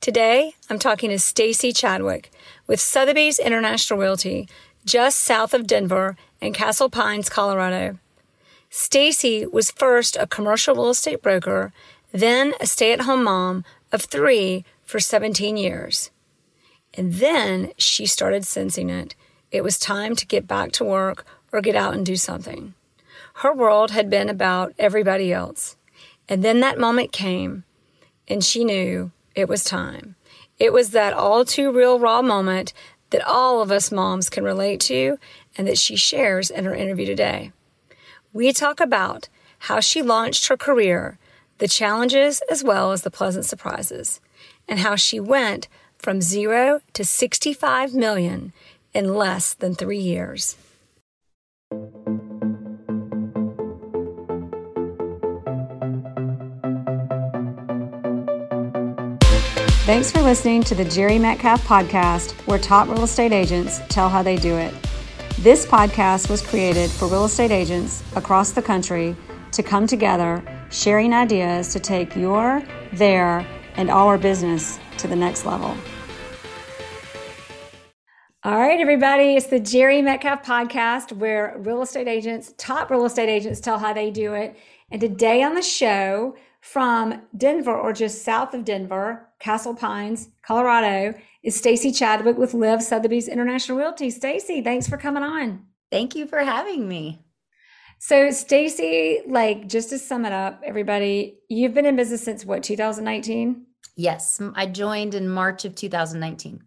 Today, I'm talking to Stacy Chadwick with Sotheby's International Realty, just south of Denver in Castle Pines, Colorado. Stacy was first a commercial real estate broker, then a stay-at-home mom of 3 for 17 years. And then she started sensing it. It was time to get back to work or get out and do something. Her world had been about everybody else. And then that moment came, and she knew it was time. It was that all too real raw moment that all of us moms can relate to and that she shares in her interview today. We talk about how she launched her career, the challenges as well as the pleasant surprises, and how she went from zero to 65 million in less than three years. Thanks for listening to the Jerry Metcalf podcast, where top real estate agents tell how they do it. This podcast was created for real estate agents across the country to come together, sharing ideas to take your, their, and our business to the next level. All right, everybody, it's the Jerry Metcalf podcast where real estate agents, top real estate agents, tell how they do it. And today on the show, from Denver or just south of Denver, Castle Pines, Colorado, is Stacy Chadwick with LIV Sotheby's International Realty. Stacy, thanks for coming on. Thank you for having me. So, Stacy, like just to sum it up, everybody, you've been in business since what, 2019? Yes, I joined in March of 2019.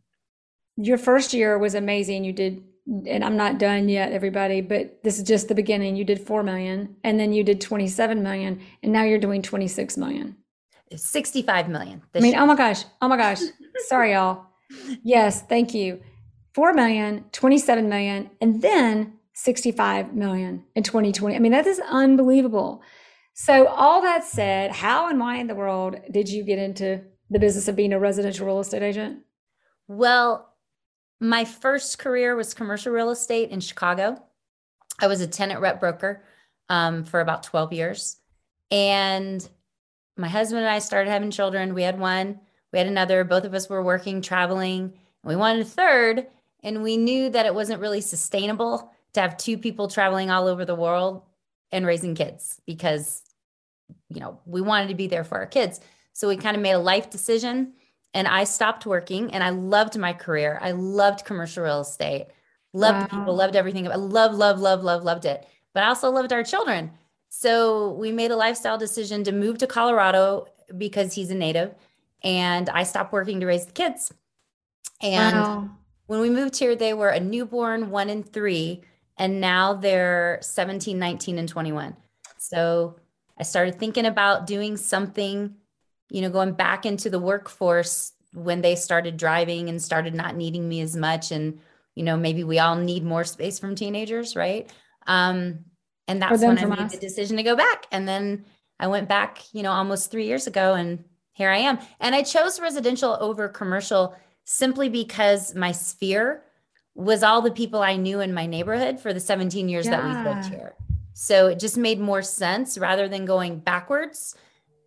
Your first year was amazing. You did and I'm not done yet, everybody, but this is just the beginning. You did 4 million and then you did 27 million and now you're doing 26 million. 65 million. I mean, year. oh my gosh. Oh my gosh. Sorry, y'all. Yes, thank you. 4 million, 27 million, and then 65 million in 2020. I mean, that is unbelievable. So, all that said, how and why in the world did you get into the business of being a residential real estate agent? Well, my first career was commercial real estate in Chicago. I was a tenant rep broker um, for about 12 years. And my husband and I started having children. We had one, we had another. Both of us were working, traveling, we wanted a third. And we knew that it wasn't really sustainable to have two people traveling all over the world and raising kids because, you know, we wanted to be there for our kids. So we kind of made a life decision and I stopped working and I loved my career. I loved commercial real estate, loved wow. people, loved everything. I love, love, love, love, loved it. But I also loved our children. So we made a lifestyle decision to move to Colorado because he's a native and I stopped working to raise the kids. And wow. when we moved here, they were a newborn, one and three, and now they're 17, 19, and 21. So I started thinking about doing something you know, going back into the workforce when they started driving and started not needing me as much. And, you know, maybe we all need more space from teenagers, right? Um, and that's when I made us. the decision to go back. And then I went back, you know, almost three years ago, and here I am. And I chose residential over commercial simply because my sphere was all the people I knew in my neighborhood for the 17 years yeah. that we lived here. So it just made more sense rather than going backwards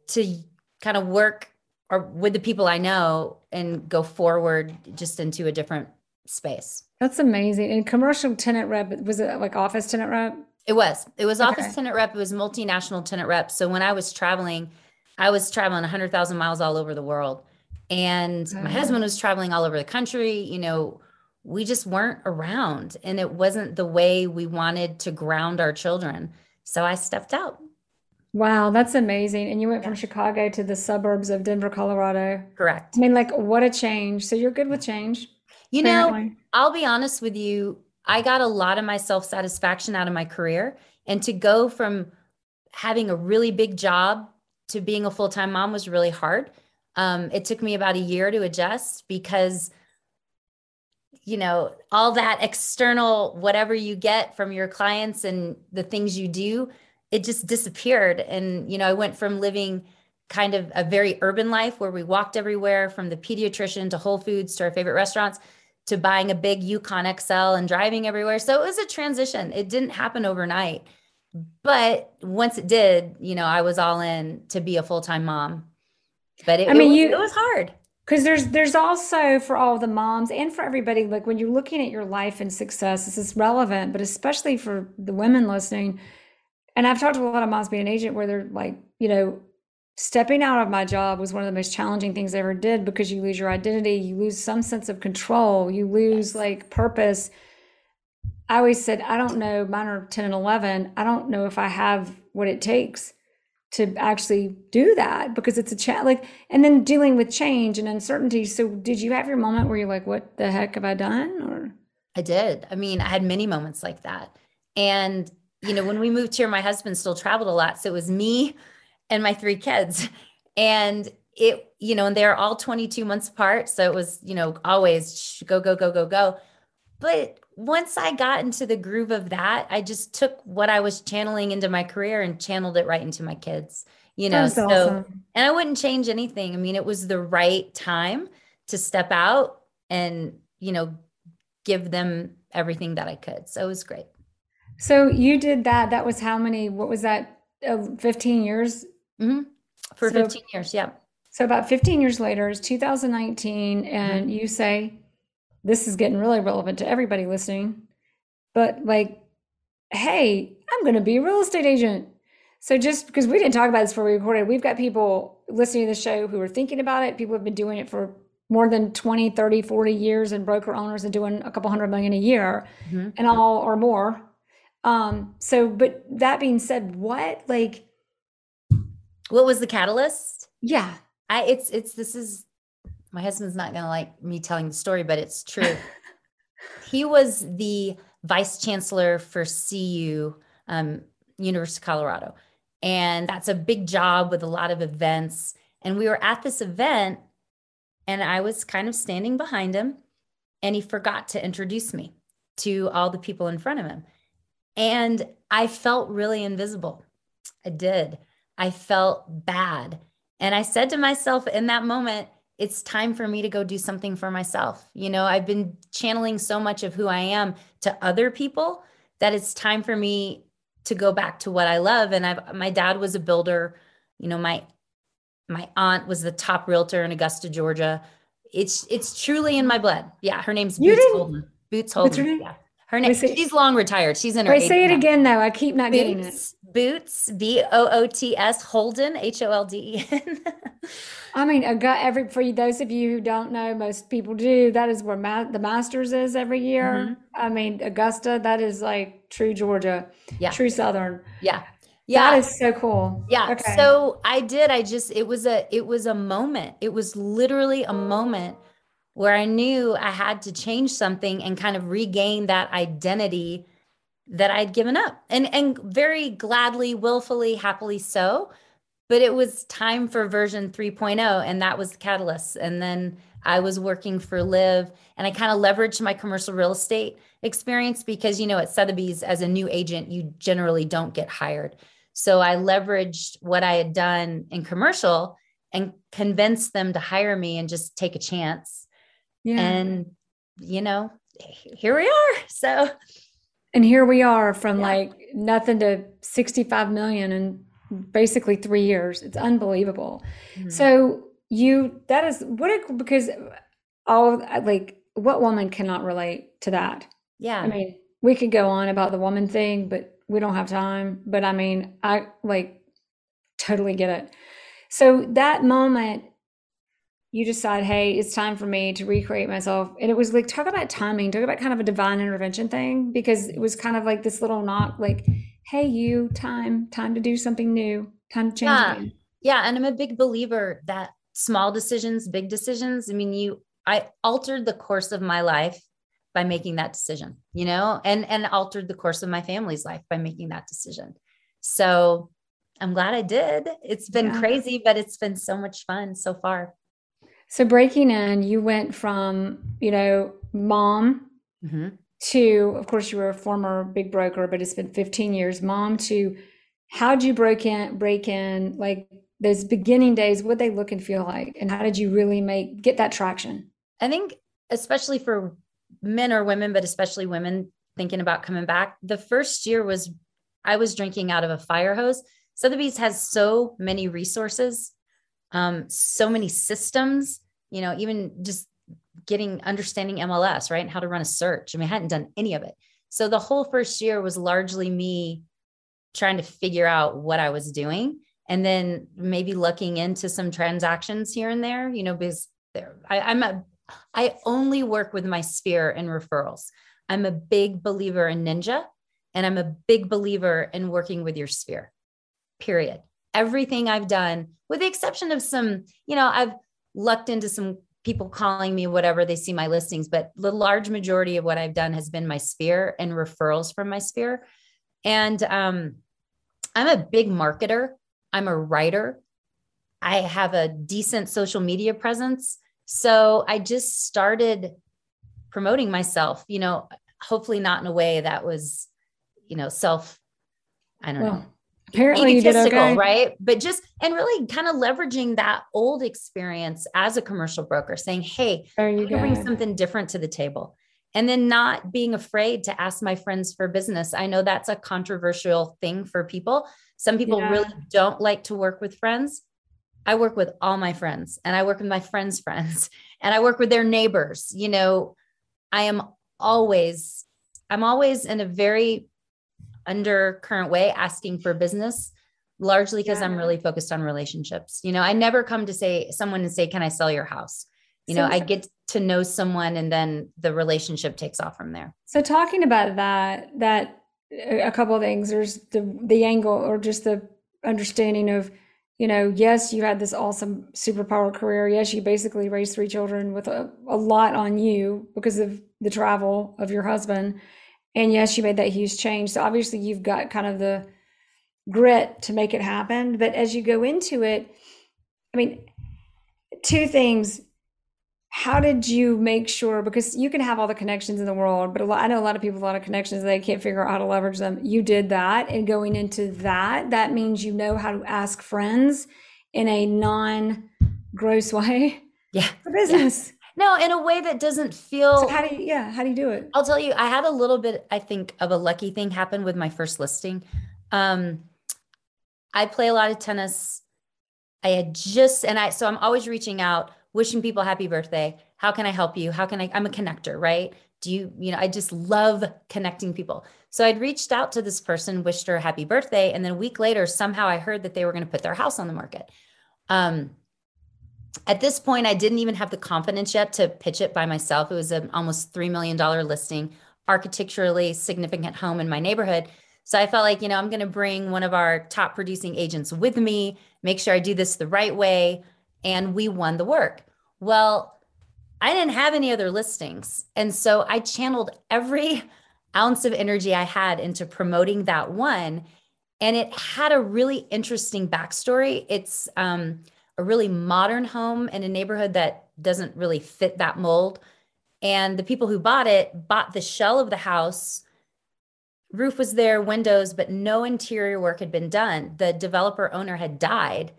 to kind of work or with the people I know and go forward just into a different space. That's amazing. And commercial tenant rep, was it like office tenant rep? It was. It was okay. office tenant rep. It was multinational tenant rep. So when I was traveling, I was traveling 100,000 miles all over the world. And my husband was traveling all over the country. You know, we just weren't around and it wasn't the way we wanted to ground our children. So I stepped out. Wow, that's amazing. And you went from Chicago to the suburbs of Denver, Colorado. Correct. I mean, like, what a change. So you're good with change. You apparently. know, I'll be honest with you. I got a lot of my self satisfaction out of my career. And to go from having a really big job to being a full time mom was really hard. Um, it took me about a year to adjust because, you know, all that external, whatever you get from your clients and the things you do it just disappeared. And, you know, I went from living kind of a very urban life where we walked everywhere from the pediatrician to Whole Foods to our favorite restaurants to buying a big Yukon XL and driving everywhere. So it was a transition. It didn't happen overnight. But once it did, you know, I was all in to be a full time mom. But it, I mean, it was, you, it was hard. because there's there's also for all the moms and for everybody like when you're looking at your life and success this is relevant but especially for the women listening and i've talked to a lot of moms being an agent where they're like you know stepping out of my job was one of the most challenging things i ever did because you lose your identity you lose some sense of control you lose like purpose. I always said i don't know mine are 10 and 11 i don't know if i have what it takes to actually do that because it's a chat like and then dealing with change and uncertainty. So did you have your moment where you're like what the heck have i done? Or i did. I mean i had many moments like that. And you know when we moved here my husband still traveled a lot so it was me and my three kids and it you know and they're all 22 months apart so it was you know always go go go go go but once I got into the groove of that, I just took what I was channeling into my career and channeled it right into my kids. You know, so awesome. and I wouldn't change anything. I mean, it was the right time to step out and, you know, give them everything that I could. So it was great. So you did that. That was how many? What was that? Uh, 15 years? Mm-hmm. For so, 15 years. Yeah. So about 15 years later, is 2019, and mm-hmm. you say, this is getting really relevant to everybody listening. But like, hey, I'm going to be a real estate agent. So just because we didn't talk about this before we recorded, we've got people listening to the show who are thinking about it. People have been doing it for more than 20, 30, 40 years and broker owners and doing a couple hundred million a year mm-hmm. and all or more. Um, so, but that being said, what like, what was the catalyst? Yeah. I, it's, it's, this is my husband's not going to like me telling the story, but it's true. he was the vice chancellor for CU, um, University of Colorado. And that's a big job with a lot of events. And we were at this event, and I was kind of standing behind him, and he forgot to introduce me to all the people in front of him. And I felt really invisible. I did. I felt bad. And I said to myself in that moment, it's time for me to go do something for myself. You know, I've been channeling so much of who I am to other people that it's time for me to go back to what I love. And I've my dad was a builder. You know, my my aunt was the top realtor in Augusta, Georgia. It's it's truly in my blood. Yeah, her name's Boots Holden. Boots Holden. Yeah. Her name. She's long retired. She's in her. Wait, say it now. again though. I keep not Boots, getting it. Boots. B O O T S Holden. H O L D E N. I mean, every for those of you who don't know, most people do. That is where ma- the Masters is every year. Mm-hmm. I mean, Augusta. That is like true Georgia. Yeah. True Southern. Yeah. Yeah. That is so cool. Yeah. Okay. So I did. I just. It was a. It was a moment. It was literally a moment where I knew I had to change something and kind of regain that identity that I'd given up and and very gladly, willfully, happily so. But it was time for version 3.0 and that was the catalyst. And then I was working for LIV and I kind of leveraged my commercial real estate experience because you know at Sotheby's as a new agent you generally don't get hired. So I leveraged what I had done in commercial and convinced them to hire me and just take a chance yeah. And, you know, here we are. So, and here we are from yeah. like nothing to 65 million in basically three years. It's unbelievable. Mm-hmm. So, you, that is what it, because all like, what woman cannot relate to that? Yeah. I mean, we could go on about the woman thing, but we don't have time. But I mean, I like totally get it. So that moment you decide, hey, it's time for me to recreate myself. And it was like, talk about timing, talk about kind of a divine intervention thing, because it was kind of like this little knock, like, hey, you, time, time to do something new, time to change. Yeah. Again. Yeah. And I'm a big believer that small decisions, big decisions, I mean, you, I altered the course of my life by making that decision, you know, and, and altered the course of my family's life by making that decision. So I'm glad I did. It's been yeah. crazy, but it's been so much fun so far. So breaking in, you went from, you know, mom mm-hmm. to, of course, you were a former big broker, but it's been 15 years, mom to how'd you break in, break in, like those beginning days, what they look and feel like? And how did you really make, get that traction? I think, especially for men or women, but especially women thinking about coming back, the first year was, I was drinking out of a fire hose. Sotheby's has so many resources um, so many systems you know, even just getting understanding MLS, right? And how to run a search. I mean, I hadn't done any of it. So the whole first year was largely me trying to figure out what I was doing and then maybe looking into some transactions here and there, you know, because there I, I'm a I only work with my sphere and referrals. I'm a big believer in ninja and I'm a big believer in working with your sphere. Period. Everything I've done, with the exception of some, you know, I've lucked into some people calling me whatever they see my listings, but the large majority of what I've done has been my sphere and referrals from my sphere. And um, I'm a big marketer. I'm a writer. I have a decent social media presence. So I just started promoting myself, you know, hopefully not in a way that was, you know, self, I don't well, know. Apparently you did okay. right? But just and really kind of leveraging that old experience as a commercial broker, saying, "Hey, you go. bring something different to the table," and then not being afraid to ask my friends for business. I know that's a controversial thing for people. Some people yeah. really don't like to work with friends. I work with all my friends and I work with my friends' friends and I work with their neighbors. You know, I am always, I'm always in a very undercurrent way asking for business, largely because yeah. I'm really focused on relationships. You know, I never come to say someone and say, Can I sell your house? You so, know, I get to know someone and then the relationship takes off from there. So talking about that, that uh, a couple of things. There's the the angle or just the understanding of, you know, yes, you had this awesome superpower career. Yes, you basically raised three children with a, a lot on you because of the travel of your husband. And yes, you made that huge change. So obviously you've got kind of the grit to make it happen. But as you go into it, I mean, two things how did you make sure because you can have all the connections in the world but lot, i know a lot of people have a lot of connections they can't figure out how to leverage them you did that and going into that that means you know how to ask friends in a non gross way yeah for business yeah. No in a way that doesn't feel so how do you yeah how do you do it i'll tell you i had a little bit i think of a lucky thing happen with my first listing um i play a lot of tennis i had just and i so i'm always reaching out wishing people happy birthday. How can I help you? How can I? I'm a connector, right? Do you, you know, I just love connecting people. So I'd reached out to this person, wished her a happy birthday. And then a week later, somehow I heard that they were going to put their house on the market. Um, at this point, I didn't even have the confidence yet to pitch it by myself. It was an almost $3 million listing, architecturally significant home in my neighborhood. So I felt like, you know, I'm going to bring one of our top producing agents with me, make sure I do this the right way. And we won the work. Well, I didn't have any other listings. And so I channeled every ounce of energy I had into promoting that one. And it had a really interesting backstory. It's um, a really modern home in a neighborhood that doesn't really fit that mold. And the people who bought it bought the shell of the house. Roof was there, windows, but no interior work had been done. The developer owner had died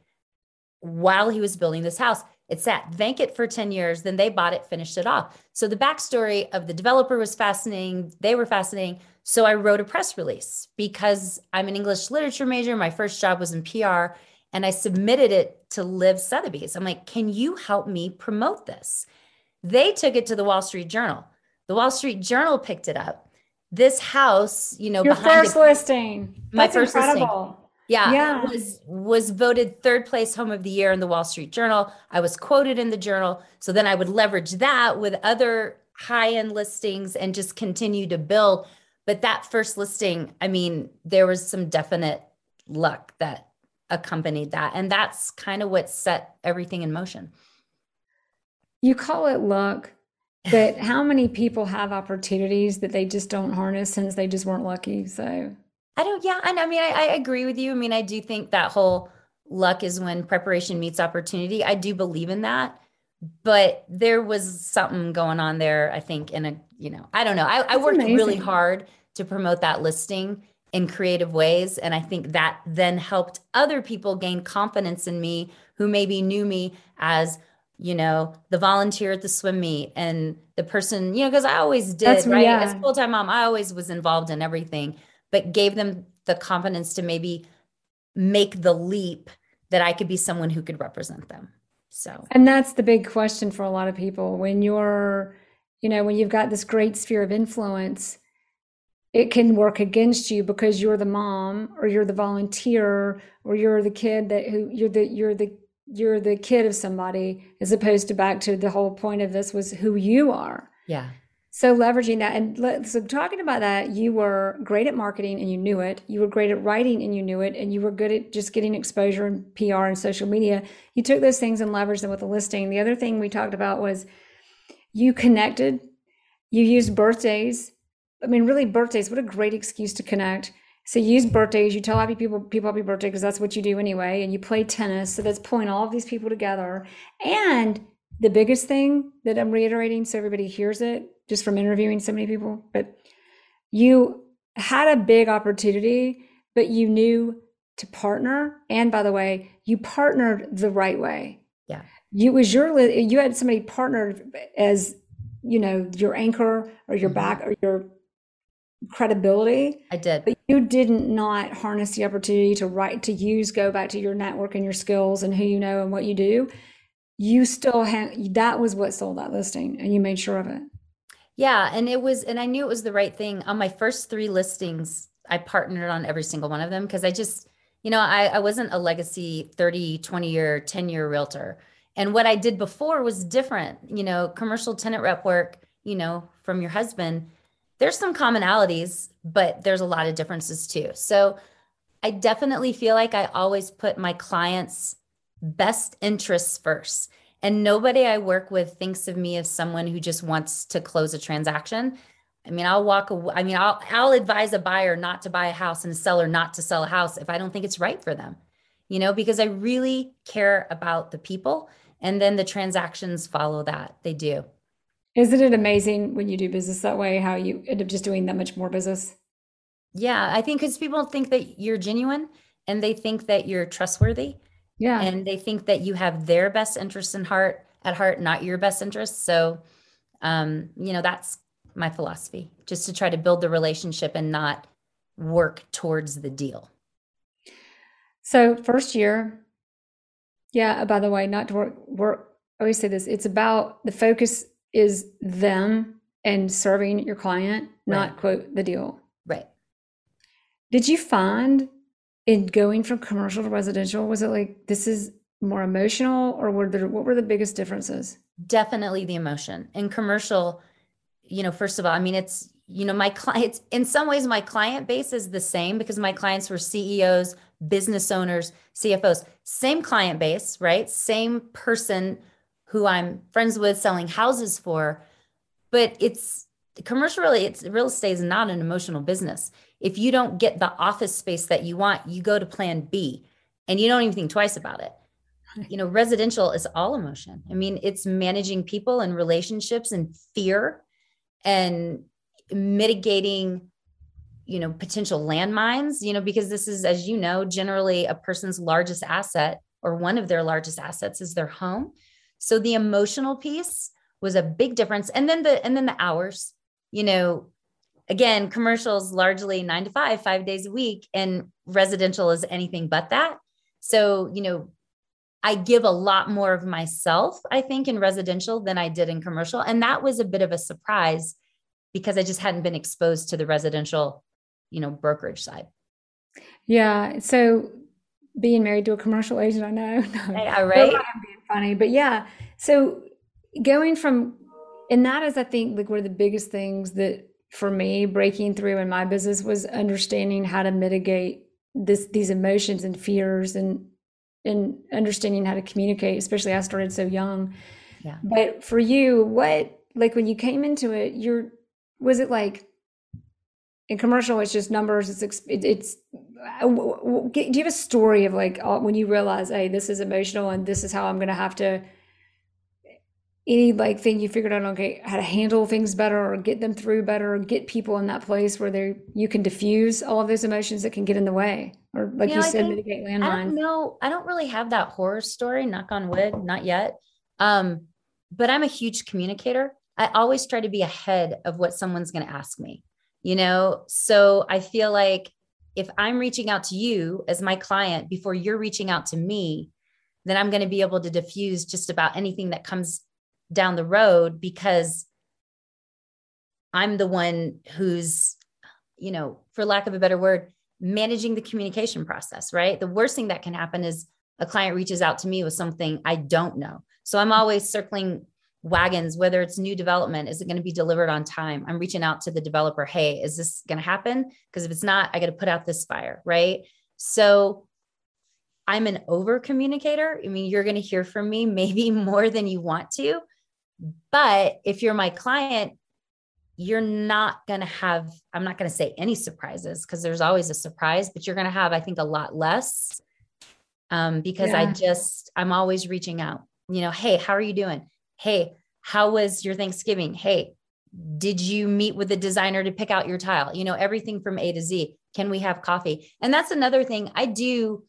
while he was building this house. It sat vacant for 10 years. Then they bought it, finished it off. So the backstory of the developer was fascinating. They were fascinating. So I wrote a press release because I'm an English literature major. My first job was in PR and I submitted it to LIV Sotheby's. I'm like, can you help me promote this? They took it to the Wall Street Journal. The Wall Street Journal picked it up. This house, you know, your first listing. My That's first incredible. listing yeah, yeah. was was voted third place home of the year in the Wall Street Journal. I was quoted in the journal. So then I would leverage that with other high-end listings and just continue to build. But that first listing, I mean, there was some definite luck that accompanied that. And that's kind of what set everything in motion. You call it luck, but how many people have opportunities that they just don't harness since they just weren't lucky? So I don't, yeah. And I mean, I, I agree with you. I mean, I do think that whole luck is when preparation meets opportunity. I do believe in that. But there was something going on there, I think, in a, you know, I don't know. I, I worked amazing. really hard to promote that listing in creative ways. And I think that then helped other people gain confidence in me who maybe knew me as, you know, the volunteer at the swim meet and the person, you know, because I always did, That's, right? Yeah. As full time mom, I always was involved in everything but gave them the confidence to maybe make the leap that I could be someone who could represent them. So, and that's the big question for a lot of people when you're, you know, when you've got this great sphere of influence, it can work against you because you're the mom or you're the volunteer or you're the kid that who you're the you're the you're the kid of somebody as opposed to back to the whole point of this was who you are. Yeah. So leveraging that and so talking about that, you were great at marketing and you knew it. You were great at writing and you knew it, and you were good at just getting exposure and PR and social media. You took those things and leveraged them with the listing. The other thing we talked about was you connected. You used birthdays. I mean, really, birthdays. What a great excuse to connect. So use birthdays. You tell happy people people happy birthday because that's what you do anyway. And you play tennis. So that's pulling all of these people together. And the biggest thing that I'm reiterating, so everybody hears it just from interviewing so many people, but you had a big opportunity, but you knew to partner. And by the way, you partnered the right way. Yeah. You was your you had somebody partnered as you know your anchor or your mm-hmm. back or your credibility. I did. But you didn't not harness the opportunity to write to use go back to your network and your skills and who you know and what you do. You still had that was what sold that listing and you made sure of it. Yeah. And it was, and I knew it was the right thing. On my first three listings, I partnered on every single one of them because I just, you know, I, I wasn't a legacy 30, 20 year, 10 year realtor. And what I did before was different, you know, commercial tenant rep work, you know, from your husband. There's some commonalities, but there's a lot of differences too. So I definitely feel like I always put my clients' best interests first. And nobody I work with thinks of me as someone who just wants to close a transaction. I mean, I'll walk away. I mean, I'll, I'll advise a buyer not to buy a house and a seller not to sell a house if I don't think it's right for them, you know, because I really care about the people. And then the transactions follow that. They do. Isn't it amazing when you do business that way, how you end up just doing that much more business? Yeah, I think because people think that you're genuine and they think that you're trustworthy. Yeah. And they think that you have their best interests in heart at heart, not your best interests. So, um, you know, that's my philosophy, just to try to build the relationship and not work towards the deal. So, first year, yeah, by the way, not to work, work, I always say this it's about the focus is them and serving your client, not quote the deal. Right. Did you find in going from commercial to residential was it like this is more emotional or were there what were the biggest differences? Definitely the emotion. In commercial you know first of all i mean it's you know my clients in some ways my client base is the same because my clients were ceos business owners cfos same client base right? Same person who i'm friends with selling houses for but it's commercial really it's real estate is not an emotional business if you don't get the office space that you want, you go to plan B and you don't even think twice about it. You know, residential is all emotion. I mean, it's managing people and relationships and fear and mitigating you know potential landmines you know because this is as you know generally a person's largest asset or one of their largest assets is their home so the emotional piece was a big difference and then the and then the hours you know again, commercials largely nine to five, five days a week, and residential is anything but that. So, you know, I give a lot more of myself, I think, in residential than I did in commercial. And that was a bit of a surprise because I just hadn't been exposed to the residential, you know, brokerage side. Yeah. So being married to a commercial agent, I know. Yeah, right. I'm being funny, but yeah. So going from, and that is, I think, like one of the biggest things that for me breaking through in my business was understanding how to mitigate this these emotions and fears and and understanding how to communicate especially i started so young yeah but for you what like when you came into it you're was it like in commercial it's just numbers it's it's uh, do you have a story of like when you realize hey this is emotional and this is how i'm going to have to any like thing you figured out okay how to handle things better or get them through better or get people in that place where they you can diffuse all of those emotions that can get in the way or like you, know, you said mitigate landmines i don't know i don't really have that horror story knock on wood not yet um but i'm a huge communicator. I always try to be ahead of what someone's going to ask me you know so i feel like if i'm reaching out to you as my client before you're reaching out to me then I'm going to be able to diffuse just about anything that comes down the road because I'm the one who's, you know, for lack of a better word, managing the communication process, right? The worst thing that can happen is a client reaches out to me with something I don't know. So I'm always circling wagons, whether it's new development, is it going to be delivered on time? I'm reaching out to the developer, hey, is this going to happen? Because if it's not, I got to put out this fire, right? So I'm an over communicator. I mean, you're going to hear from me maybe more than you want to. But if you're my client, you're not going to have, I'm not going to say any surprises because there's always a surprise, but you're going to have, I think, a lot less um, because yeah. I just, I'm always reaching out, you know, hey, how are you doing? Hey, how was your Thanksgiving? Hey, did you meet with the designer to pick out your tile? You know, everything from A to Z. Can we have coffee? And that's another thing I do,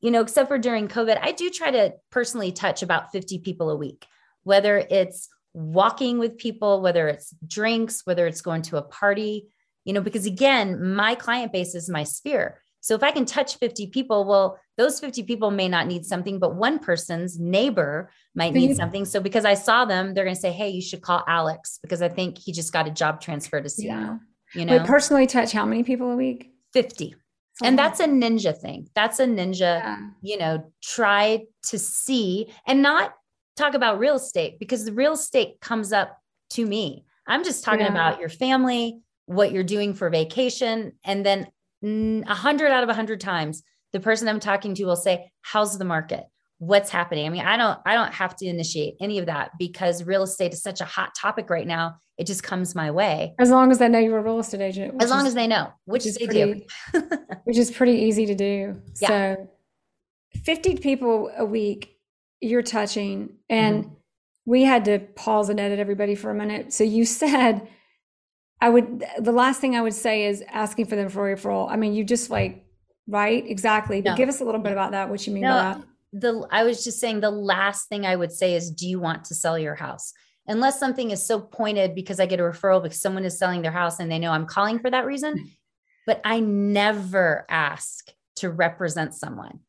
you know, except for during COVID, I do try to personally touch about 50 people a week, whether it's walking with people, whether it's drinks, whether it's going to a party, you know, because again, my client base is my sphere. So if I can touch 50 people, well, those 50 people may not need something, but one person's neighbor might need mm-hmm. something. So because I saw them, they're going to say, Hey, you should call Alex because I think he just got a job transfer to Seattle. Yeah. You know, Wait, personally touch how many people a week? 50. and that's a ninja thing. That's a ninja, yeah. you know, try to see and not talk about real estate because the real estate comes up to me. I'm just talking yeah. about your family, what you're doing for vacation. And then a hundred out of a hundred times, the person I'm talking to will say, how's the market? What's happening? I mean, I don't, I don't have to initiate any of that because real estate is such a hot topic right now. It just comes my way. As long as they know you're a real estate agent. As long is, as they know, which, which they pretty, do. which is pretty easy to do. Yeah. So 50 people a week you're touching and mm-hmm. we had to pause and edit everybody for a minute so you said i would the last thing i would say is asking for them for a referral. I mean you just like right? Exactly. But no. give us a little bit about that what you mean no, by that. the i was just saying the last thing i would say is do you want to sell your house? Unless something is so pointed because i get a referral because someone is selling their house and they know i'm calling for that reason but i never ask to represent someone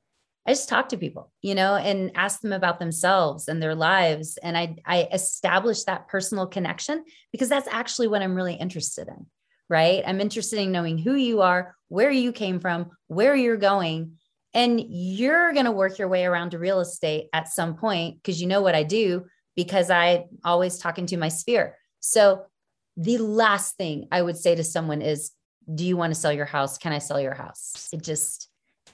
I just talk to people, you know, and ask them about themselves and their lives. And I, I establish that personal connection because that's actually what I'm really interested in, right? I'm interested in knowing who you are, where you came from, where you're going. And you're going to work your way around to real estate at some point because you know what I do because I always talking to my sphere. So the last thing I would say to someone is, do you want to sell your house? Can I sell your house? It just,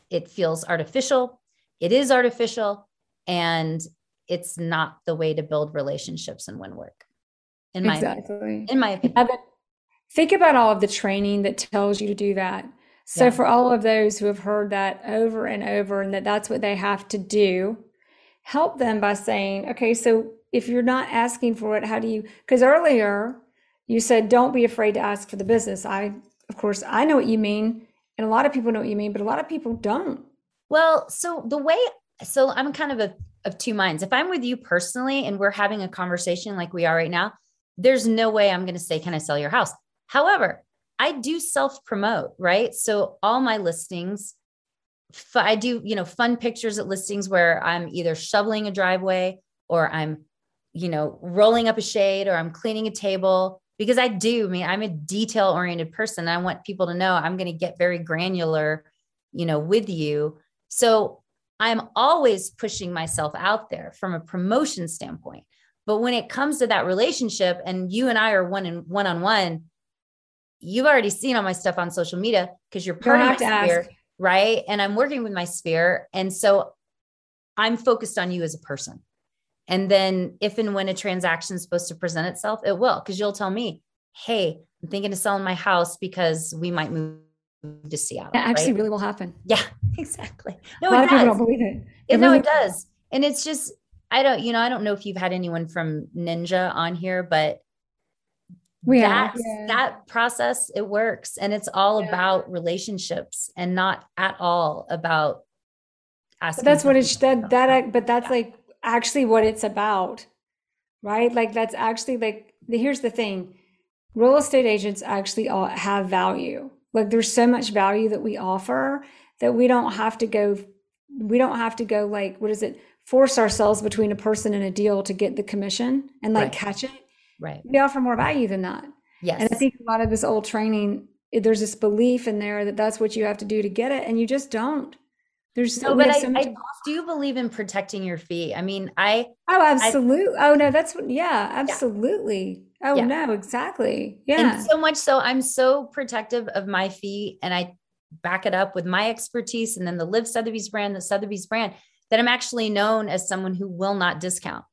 it feels artificial it is artificial and it's not the way to build relationships and win work in my exactly. opinion. in my opinion think about all of the training that tells you to do that so yeah. for all of those who have heard that over and over and that that's what they have to do help them by saying okay so if you're not asking for it how do you because earlier you said don't be afraid to ask for the business i of course i know what you mean and a lot of people know what you mean but a lot of people don't well, so the way, so I'm kind of a, of two minds. If I'm with you personally and we're having a conversation like we are right now, there's no way I'm going to say, Can I sell your house? However, I do self promote, right? So all my listings, I do, you know, fun pictures at listings where I'm either shoveling a driveway or I'm, you know, rolling up a shade or I'm cleaning a table because I do. I mean, I'm a detail oriented person. I want people to know I'm going to get very granular, you know, with you. So I'm always pushing myself out there from a promotion standpoint. But when it comes to that relationship and you and I are one in one on one, you've already seen all my stuff on social media because you're part of my sphere, ask. right? And I'm working with my sphere. And so I'm focused on you as a person. And then if and when a transaction is supposed to present itself, it will, because you'll tell me, hey, I'm thinking of selling my house because we might move to Seattle. That actually right? really will happen. Yeah, exactly. No, a lot of does. people don't believe it. it no, really it does. And it's just, I don't, you know, I don't know if you've had anyone from Ninja on here, but we that, yeah. that process, it works. And it's all yeah. about relationships and not at all about asking. But that's what it's that, that, but that's yeah. like actually what it's about, right? Like that's actually like, here's the thing. Real estate agents actually all have value like there's so much value that we offer that we don't have to go we don't have to go like what is it force ourselves between a person and a deal to get the commission and like Right. catch it. Right. We offer more value than that. Yes. And I think a lot of this old training, there's this belief in there that that's what you have to do to get it, and you just don't. There's no, we but I, so I do believe in protecting your fee. I mean, I oh, absolutely. oh no, that's what. Yeah, absolutely. Oh Yeah. no, exactly. Yeah. And so much so, I'm so protective of my fee and I back it up with my expertise and then the LIV Sotheby's brand, the Sotheby's brand, that I'm actually known as someone who will not discount.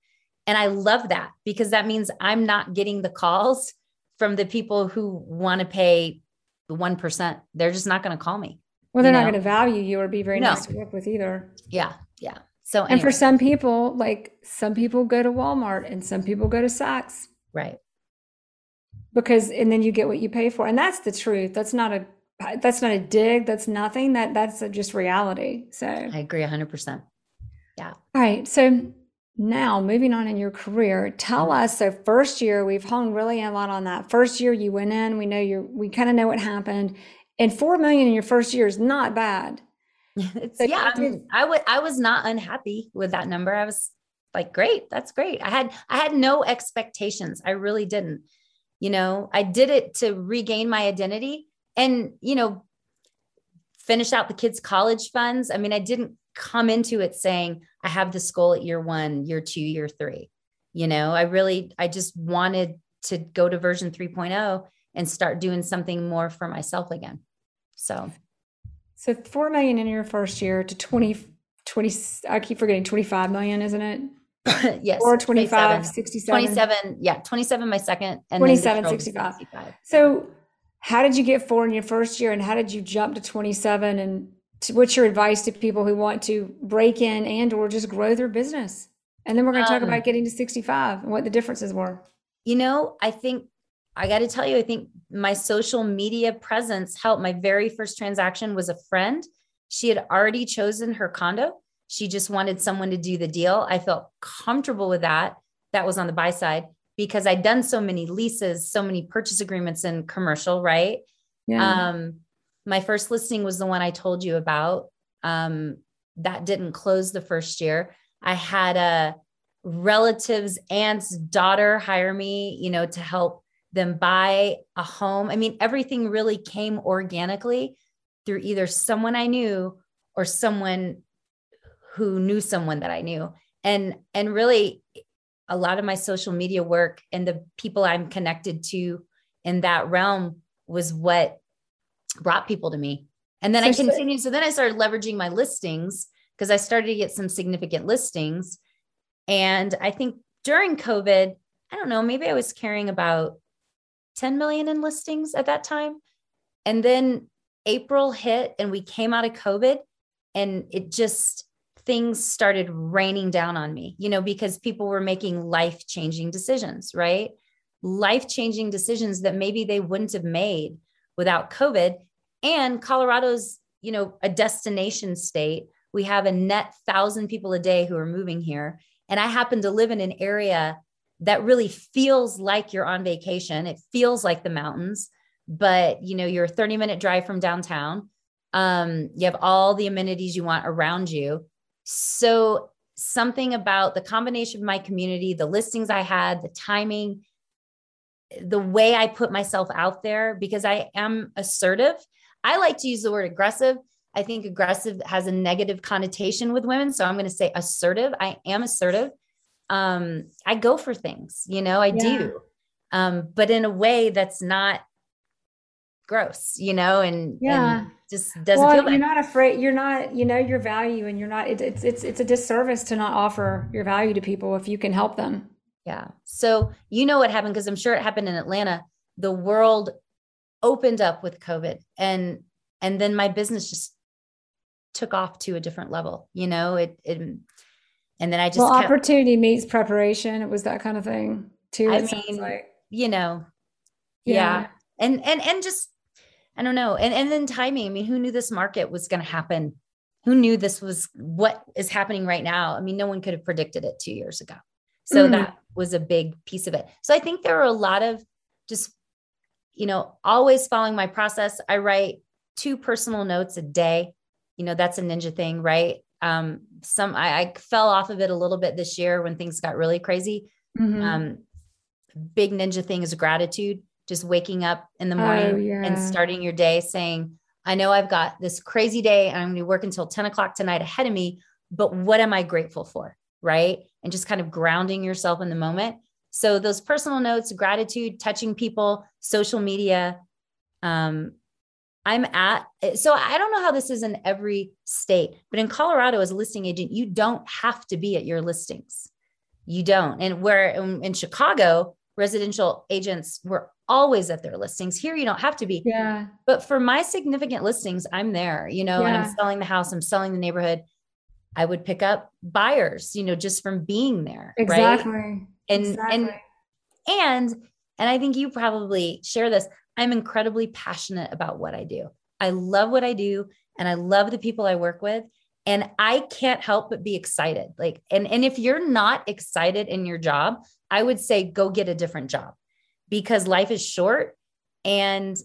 And I love that because that means I'm not getting the calls from the people who want to pay the 1%. They're just not going to call me. well, they're not going to value you or be very No. nice to work with either. Yeah. Yeah. So, And for some people, like some people go to Walmart and some people go to Saks right. Because, and then you get what you pay for, and that's the truth. That's not a that's not a dig. That's nothing. That that's just reality. So. I agree 100%. Yeah all right. So now moving on in your career, tell mm-hmm. us. So first year, we've hung really a lot on that. First year you went in, we know you're, we kind of know what happened. And four million in your first year is not bad. It's, So yeah, I mean, I would I was not unhappy with that number. I was like, great, that's great. I had I had no expectations. I really didn't. You know, I did it to regain my identity and, you know, finish out the kids' college funds. I mean, I didn't come into it saying I have this goal at year one, year two, year three. You know, I really I just wanted to go to version 3.0 and start doing something more for myself again. So So four million in your first year to 20, 20 I keep forgetting 25 million, isn't it? yes. Or 25, 27. 67. 27 yeah 27 my second and 27, then 65. 65. So how did you get four in your first year and how did you jump to 27 and to, what's your advice to people who want to break in and or just grow their business? And then we're going to talk Um, about getting to 65 and what the differences were. you know i think i got to tell you i think my social media presence helped my very first transaction was a friend she had already chosen her condo she just wanted someone to do the deal i felt comfortable with that that was on the buy side because i'd done so many leases so many purchase agreements in commercial right Yeah. Um, my first listing was the one I told you about. Um, that didn't close the first year. I had a relative's aunt's daughter hire me, you know, to help them buy a home. I mean, everything really came organically through either someone I knew or someone who knew someone that I knew. And and really a lot of my social media work and the people I'm connected to in that realm was what brought people to me. And then I So- so- continued. So then I started leveraging my listings because I started to get some significant listings. And I think during COVID, I don't know, maybe I was carrying about 10 million in listings at that time. And then April hit and we came out of COVID and it just, things started raining down on me, you know, because people were making life changing decisions, right? Life changing decisions that maybe they wouldn't have made without COVID. And Colorado's, you know, a destination state. We have a net thousand people a day who are moving here. And I happen to live in an area that really feels like you're on vacation. It feels like the mountains, but you know, you're a 30 minute drive from downtown. Um, you have all the amenities you want around you. So something about the combination of my community, the listings I had, the timing, the way I put myself out there, because I am assertive. I like to use the word aggressive. I think aggressive has a negative connotation with women. So I'm going to say assertive. I am assertive. Um, I go for things, you know, I Yeah. do. Um, but in a way that's not gross, you know, and, Yeah. and just doesn't well, feel you're not afraid. You're not, you know, your value and you're not, it, it's, it's, it's a disservice to not offer your value to people if you can help them. Yeah. So you know what happened because I'm sure it happened in Atlanta. The world opened up with COVID and and then my business just took off to a different level. You know, it it and then I just well, kept, opportunity meets preparation. It was that kind of thing too. I mean, like, you know, yeah. And and and just I don't know. And and then timing. I mean, who knew this market was going to happen? Who knew this was what is happening right now? I mean, no one could have predicted it 2 years ago. So Mm. that was a big piece of it. So I think there are a lot of just you know, always following my process. I write two personal notes a day. You know, that's a ninja thing, right? Um, some I, I, fell off of it a little bit this year when things got really crazy. Mm-hmm. Um, big ninja thing is gratitude. Just waking up in the morning oh, yeah. and starting your day saying, I know I've got this crazy day and I'm going to work until 10 o'clock tonight ahead of me, but what am I grateful for? Right. And just kind of grounding yourself in the moment. So those personal notes, gratitude, touching people, social media, um, I'm at, so I don't know how this is in every state, but in Colorado, as a listing agent, you don't have to be at your listings. You don't. And where in, in Chicago, residential agents were always at their listings. Here, you don't have to be. Yeah. But for my significant listings, I'm there, you know, yeah. and I'm selling the house, I'm selling the neighborhood. I would pick up buyers, you know, just from being there. Exactly. Right? And, exactly. and, and, and I think you probably share this. I'm incredibly passionate about what I do. I love what I do and I love the people I work with and I can't help but be excited. Like and and if you're not excited in your job, I would say go get a different job because life is short and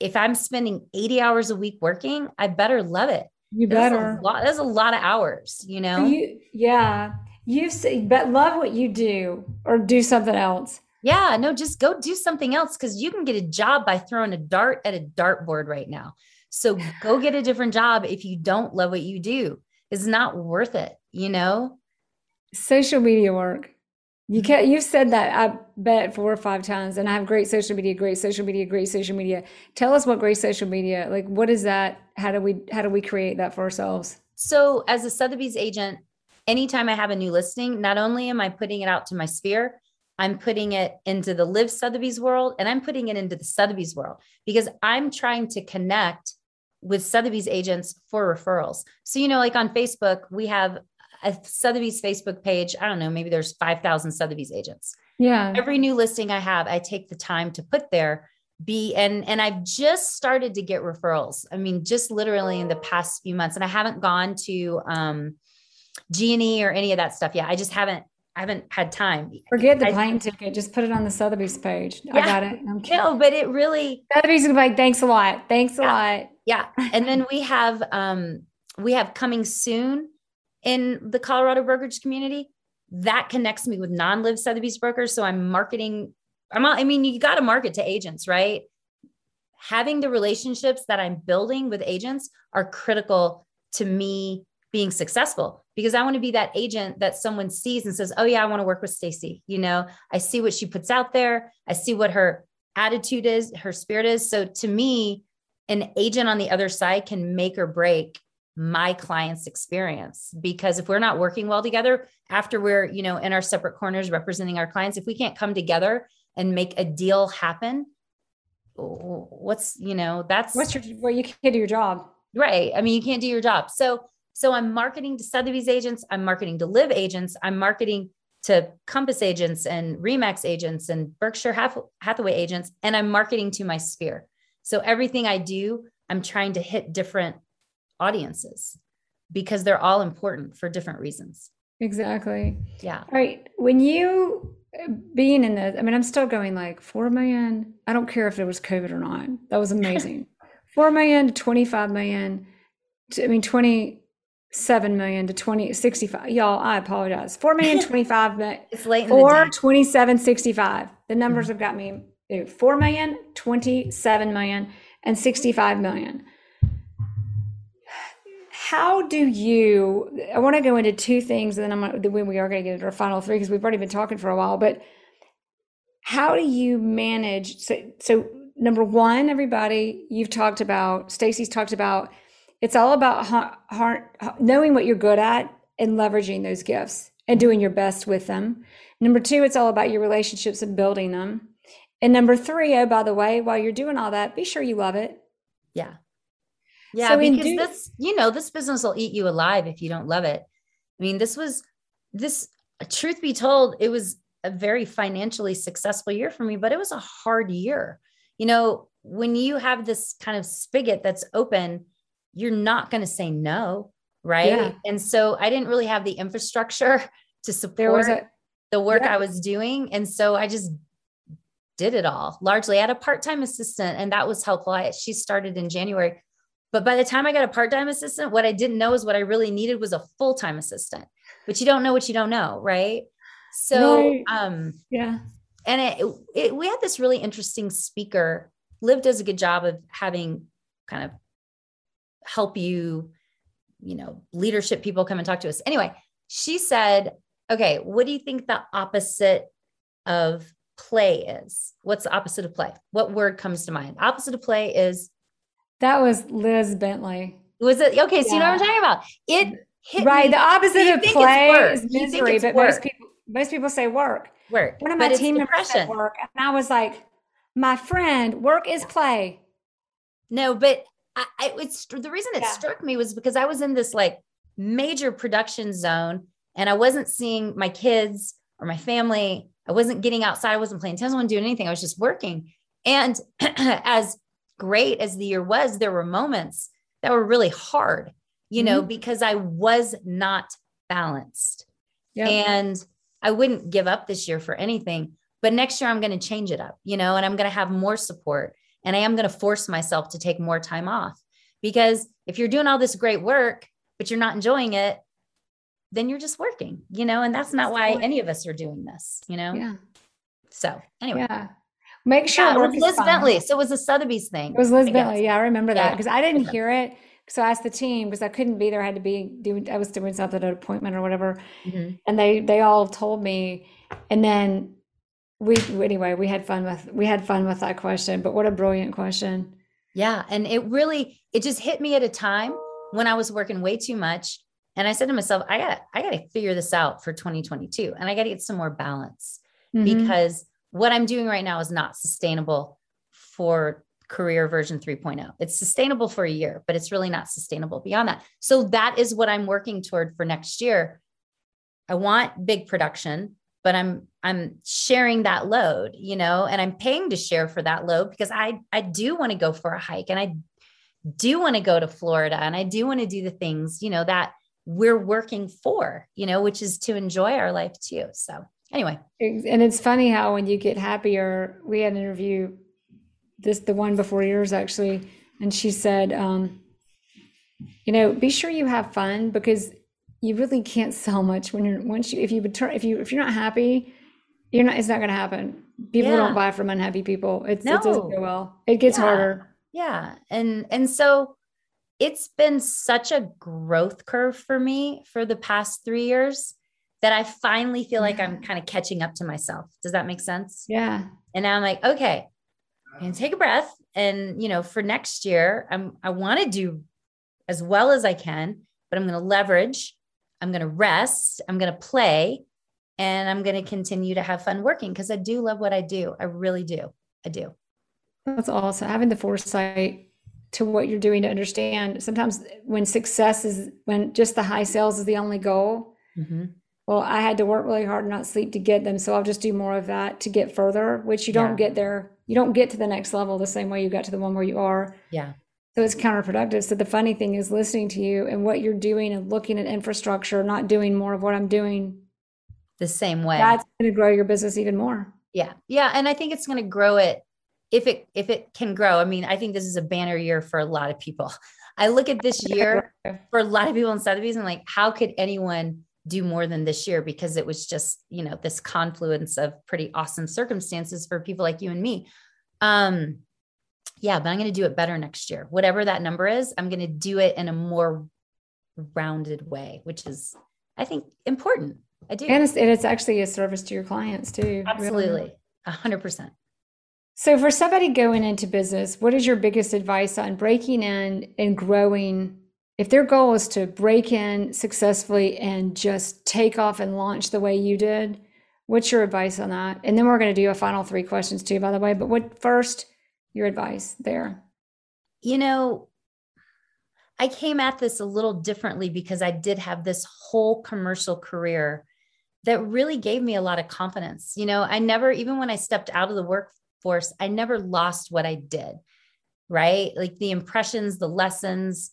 if I'm spending 80 hours a week working, I better love it. You better. That's a lot, that's a lot of hours, you know? You, yeah. You say, but love what you do or do something else. Yeah, no, just go do something else because you can get a job by throwing a dart at a dartboard right now. So go get a different job if you don't love what you do. It's not worth it, you know? Social media work. You can't, you've said that, I bet, four or five times. And I have great social media, great social media, great social media. Tell us what great social media, like, what is that? How do we, how do we create that for ourselves? So, as a Sotheby's agent, anytime I have a new listing, not only am I putting it out to my sphere, I'm putting it into the LIV Sotheby's world and I'm putting it into the Sotheby's world because I'm trying to connect with Sotheby's agents for referrals. So, you know, like on Facebook, we have a Sotheby's Facebook page. I don't know, maybe there's 5,000 Sotheby's agents. Yeah. Every new listing I have, I take the time to put there be and and I've just started to get referrals. I mean, just literally in the past few months and I haven't gone to um G&E or any of that stuff yet. I just haven't I haven't had time. Forget the plane I, ticket. Just put it on the Sotheby's page. Yeah, I got it. I'm kidding. No, but it really Sotheby's gonna be like, thanks a lot. Thanks a lot. Yeah. And then we have um we have coming soon in the Colorado brokerage community. That connects me with non-LIV Sotheby's brokers. So I'm marketing. I'm I mean, you got to market to agents, right? Having the relationships that I'm building with agents are critical to me being successful because I want to be that agent that someone sees and says, "Oh yeah, I want to work with Stacy." You know, I see what she puts out there. I see what her attitude is, her spirit is. So to me, an agent on the other side can make or break my client's experience because if we're not working well together after we're, you know, in our separate corners representing our clients, if we can't come together and make a deal happen, what's, you know, that's what's your well, you can't do your job. Right. I mean, you can't do your job. So so I'm marketing to Sotheby's agents, I'm marketing to LIV agents, I'm marketing to Compass agents and Remax agents and Berkshire Hathaway agents, and I'm marketing to my sphere. So everything I do, I'm trying to hit different audiences because they're all important for different reasons. Exactly. Yeah. All right. When you being in this, I mean, I'm still going like 4 million. I don't care if it was COVID or not. That was amazing. 4 million to 25 million. To, I mean, 27 million to 20 65 y'all i apologize 4 million 25 million it's late 4 27 65 the numbers mm-hmm. have got me 4 million 27 million and 65 million how do you i want to go into two things and then i'm when we are going to get into our final three because we've already been talking for a while but how do you manage so so number one everybody you've talked about stacy's talked about it's all about ha- ha- knowing what you're good at and leveraging those gifts and doing your best with them. Number two, it's all about your relationships and building them. And number three, oh, by the way, while you're doing all that, be sure you love it. Yeah. Yeah. So because do- this, you know, this business will eat you alive if you don't love it. I mean, this was, this, truth be told, it was a very financially successful year for me, but it was a hard year. You know, when you have this kind of spigot that's open, you're not going to say no. Right. Yeah. And so I didn't really have the infrastructure to support a, the work yeah. I was doing. And so I just did it all largely. I had a part time assistant, and that was helpful. I, she started in January. But by the time I got a part time assistant, what I didn't know is what I really needed was a full time assistant. But you don't know what you don't know, right? So, right. um, yeah. And it, it, we had this really interesting speaker. LIV does a good job of having kind of help you, you know, leadership people come and talk to us. Anyway, she said, okay, what do you think the opposite of play is? What's the opposite of play? What word comes to mind? Opposite of play is that was Liz Bentley. Was it okay? So yeah. you know what I'm talking about? It hit right. Me. The opposite of play is misery, but work. most people most people say work. Work. One of my team members said work, and I was like, "My friend, work is play." No, but I, I it's the reason it yeah. struck me was because I was in this like major production zone, and I wasn't seeing my kids or my family. I wasn't getting outside. I wasn't playing tennis. I wasn't doing anything. I was just working. And as great as the year was, there were moments that were really hard, you mm-hmm. know, because I was not balanced. And I wouldn't give up this year for anything. But next year, I'm going to change it up, you know, and I'm going to have more support. And I am going to force myself to take more time off. Because if you're doing all this great work, but you're not enjoying it, then you're just working, you know, and that's not why any of us are doing this, you know? Yeah. So anyway. Yeah. Make sure yeah, it was Liz Bentley. So it was a Sotheby's thing. It was Liz Bentley. Yeah, I remember that because I didn't hear it. So I asked the team because I couldn't be there. I had to be doing. I was doing something at an appointment or whatever, mm-hmm. and they they all told me. And then we anyway we had fun with we had fun with that question. But what a brilliant question. Yeah, and it really it just hit me at a time when I was working way too much, and I said to myself, I got I got to figure this out for 2022, and I got to get some more balance mm-hmm. because what I'm doing right now is not sustainable for career version 3.0. It's sustainable for a year, but it's really not sustainable beyond that. So that is what I'm working toward for next year. I want big production, but I'm I'm sharing that load, you know, and I'm paying to share for that load because I I do want to go for a hike and I do want to go to Florida and I do want to do the things, you know, that we're working for, you know, which is to enjoy our life too. So anyway. And it's funny how when you get happier, we had an interview, this the one before yours actually, and she said, um, you know, be sure you have fun because you really can't sell much when you're once you if you turn if you if you're not happy, you're not it's not gonna happen. People yeah. don't buy from unhappy people. It's no. it doesn't go well. It gets yeah. harder. Yeah. And and so it's been such a growth curve for me for the past three years that I finally feel like I'm kind of catching up to myself. Does that make sense? Yeah. And now I'm like, okay, and take a breath. And you know, for next year, I'm I want to do as well as I can, but I'm going to leverage, I'm going to rest, I'm going to play, and I'm going to continue to have fun working because I do love what I do. I really do. I do. That's awesome. Having the foresight to what you're doing to understand sometimes when success is when just the high sales is the only goal. Mm-hmm well, I had to work really hard and not sleep to get them. So I'll just do more of that to get further, which you don't yeah. get there. You don't get to the next level the same way you got to the one where you are. Yeah. So it's counterproductive. So the funny thing is listening to you and what you're doing and looking at infrastructure, not doing more of what I'm doing the same way. That's going to grow your business even more. Yeah. Yeah. And I think it's going to grow it if it if it can grow. I mean, I think this is a banner year for a lot of people. I look at this year for a lot of people in Sotheby's and like, how could anyone do more than this year because it was just you know this confluence of pretty awesome circumstances for people like you and me. Um yeah but i'm going to do it better next year. Whatever that number is i'm going to do it in a more rounded way which is i think important. I do. And it's, and it's actually a service to your clients too absolutely. A hundred percent. So for somebody going into business what is your biggest advice on breaking in and growing if their goal is to break in successfully and just take off and launch the way you did, what's your advice on that? And then we're going to do a final three questions too, by the way. But what first, your advice there? You know, I came at this a little differently because I did have this whole commercial career that really gave me a lot of confidence. You know, I never, even when I stepped out of the workforce, I never lost what I did, right? Like the impressions, the lessons,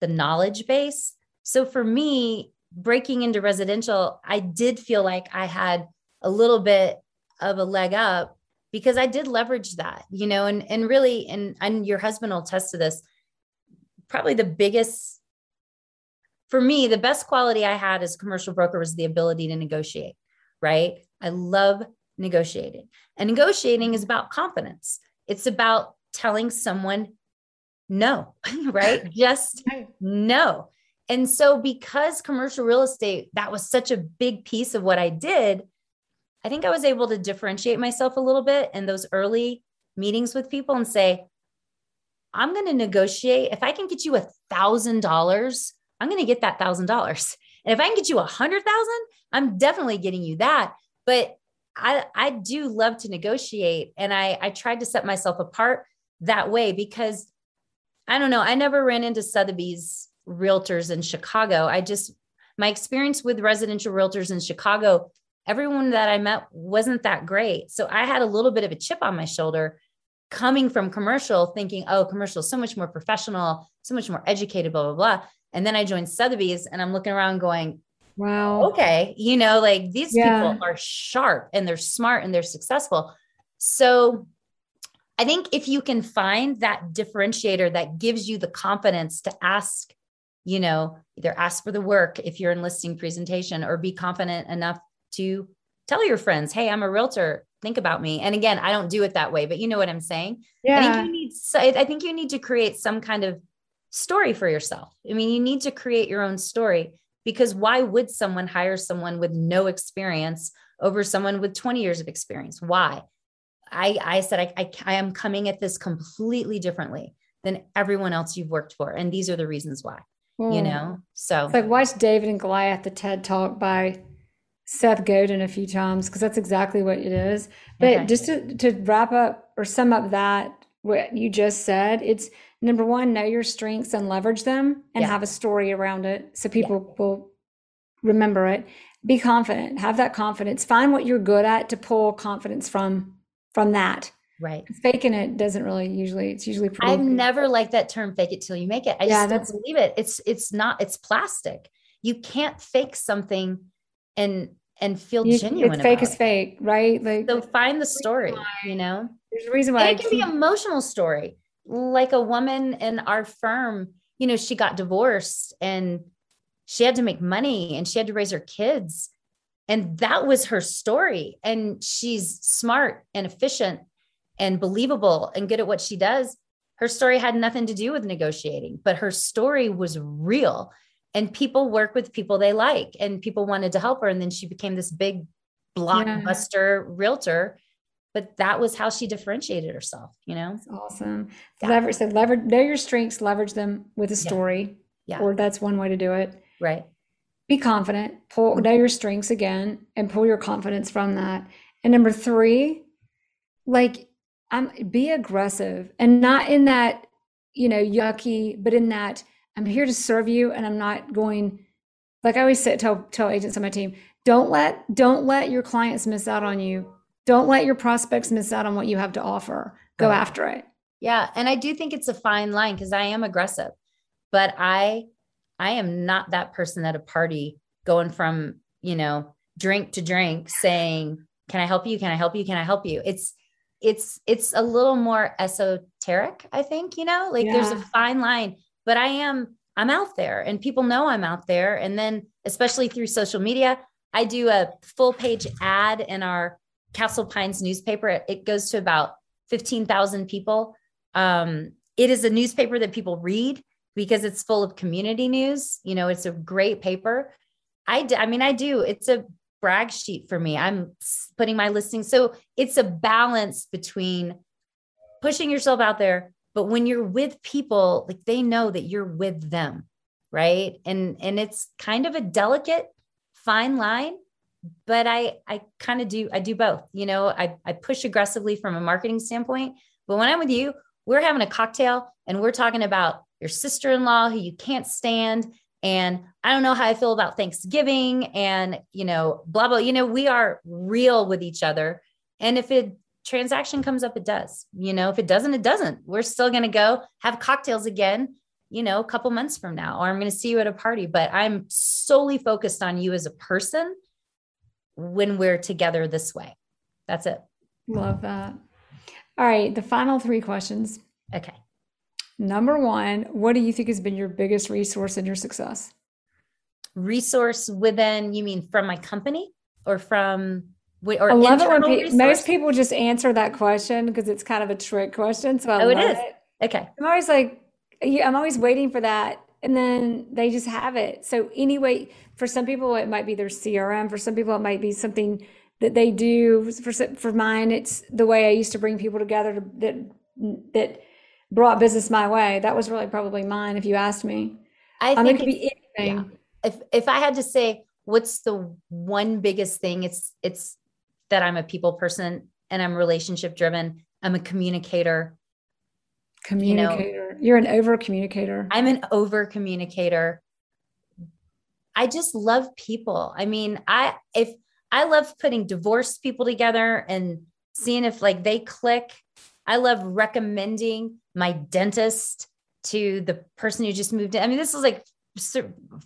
the knowledge base. So for me, breaking into residential, I did feel like I had a little bit of a leg up because I did leverage that, you know, and and really, and and your husband will attest to this. probably the biggest for me, the best quality I had as a commercial broker was the ability to negotiate, right? I love negotiating. And negotiating is about confidence. It's about telling someone no, right? Just no. And so, because commercial real estate, that was such a big piece of what I did, I think I was able to differentiate myself a little bit in those early meetings with people and say, I'm going to negotiate. If I can get you a thousand dollars, I'm going to get that thousand dollars. And if I can get you a hundred thousand, I'm definitely getting you that. But I, I do love to negotiate. And I, I tried to set myself apart that way because I don't know, I never ran into Sotheby's realtors in Chicago. I just, my experience with residential realtors in Chicago, everyone that I met wasn't that great. So I had a little bit of a chip on my shoulder coming from commercial, thinking, oh, commercial is so much more professional, so much more educated, blah, blah, blah. And then I joined Sotheby's and I'm looking around going, wow, okay, you know, like these yeah. people are sharp and they're smart and they're successful. So I think if you can find that differentiator that gives you the confidence to ask, you know, either ask for the work if you're in listing presentation or be confident enough to tell your friends, hey, I'm a realtor. Think about me. And again, I don't do it that way, but you know what I'm saying? Yeah. I think you need I think you need to create some kind of story for yourself. I mean, you need to create your own story because why would someone hire someone with no experience over someone with 20 years of experience? Why? I, I said, I, I, I am coming at this completely differently than everyone else you've worked for. And these are the reasons why, mm. you hmm. know? So it's like watch David and Goliath, the TED talk by Seth Godin a few times, because that's exactly what it is. But okay. just to, to wrap up or sum up that, what you just said, it's number one, know your strengths and leverage them and yeah. have a story around it so people yeah. will remember it. Be confident, have that confidence, find what you're good at to pull confidence from from that. Right. Faking it doesn't really usually, it's usually pretty. I've never liked that term fake it till you make it. I yeah, just don't believe it. It's, it's not, it's plastic. You can't fake something and, and feel you, genuine. It's fake is fake, right? Like, so find the story, you know? There's a reason why and it can keep... be emotional story. Like a woman in our firm, you know, she got divorced and she had to make money and she had to raise her kids and that was her story. And she's smart and efficient and believable and good at what she does. Her story had nothing to do with negotiating, but her story was real. And people work with people they like, and people wanted to help her. And then she became this big blockbuster yeah. realtor. But that was how she differentiated herself, you know? That's awesome. Yeah. Leverage, so leverage, know your strengths, leverage them with a story. Yeah. yeah. Or that's one way to do it. Right be confident, pull mm-hmm. know your strengths again and pull your confidence from that. And number three, like I'm be aggressive and not in that, you know, yucky, but in that I'm here to serve you and I'm not going like I always say tell tell agents on my team, don't let don't let your clients miss out on you. Don't let your prospects miss out on what you have to offer. Go right. after it. Yeah. And I do think it's a fine line because I am aggressive, but I I am not that person at a party going from, you know, drink to drink saying, can I help you? Can I help you? Can I help you? It's, it's, it's a little more esoteric, I think, you know, like yeah. there's a fine line, but I am, I'm out there and people know I'm out there. And then, especially through social media, I do a full page ad in our Castle Pines newspaper. It goes to about 15,000 people. Um, it is a newspaper that people read because it's full of community news. You know, it's a great paper. I, d- I mean, I do. It's a brag sheet for me. I'm putting my listing. So it's a balance between pushing yourself out there, but when you're with people, like they know that you're with them, right? And and it's kind of a delicate fine line, but I I kind of do I do both. You know, I I push aggressively from a marketing standpoint, but when I'm with you, we're having a cocktail and we're talking about your sister in law who you can't stand. And I don't know how I feel about Thanksgiving and, you know, blah, blah. You know, we are real with each other. And if it transaction comes up, it does. You know, if it doesn't, it doesn't. We're still going to go have cocktails again, you know, a couple months from now, or I'm going to see you at a party. But I'm solely focused on you as a person when we're together this way. That's it. Love that. All right. The final three questions. Okay. Number one, what do you think has been your biggest resource in your success? Resource within, you mean from my company or from, or I love it when pe- most people just answer that question because it's kind of a trick question. So I oh, it is. It. Okay. I'm always like, I'm always waiting for that. And then they just have it. So anyway, for some people, it might be their CRM. For some people, it might be something that they do. For, for mine, it's the way I used to bring people together to, that, that, brought business my way. That was really probably mine if you asked me. I think um, it could be anything. Yeah. If if I had to say what's the one biggest thing, it's it's that I'm a people person and I'm relationship driven. I'm a communicator. Communicator. You are an over communicator. I'm an over communicator. I just love people. I mean, I if I love putting divorced people together and seeing if like they click. I love recommending my dentist to the person who just moved in. I mean, this is like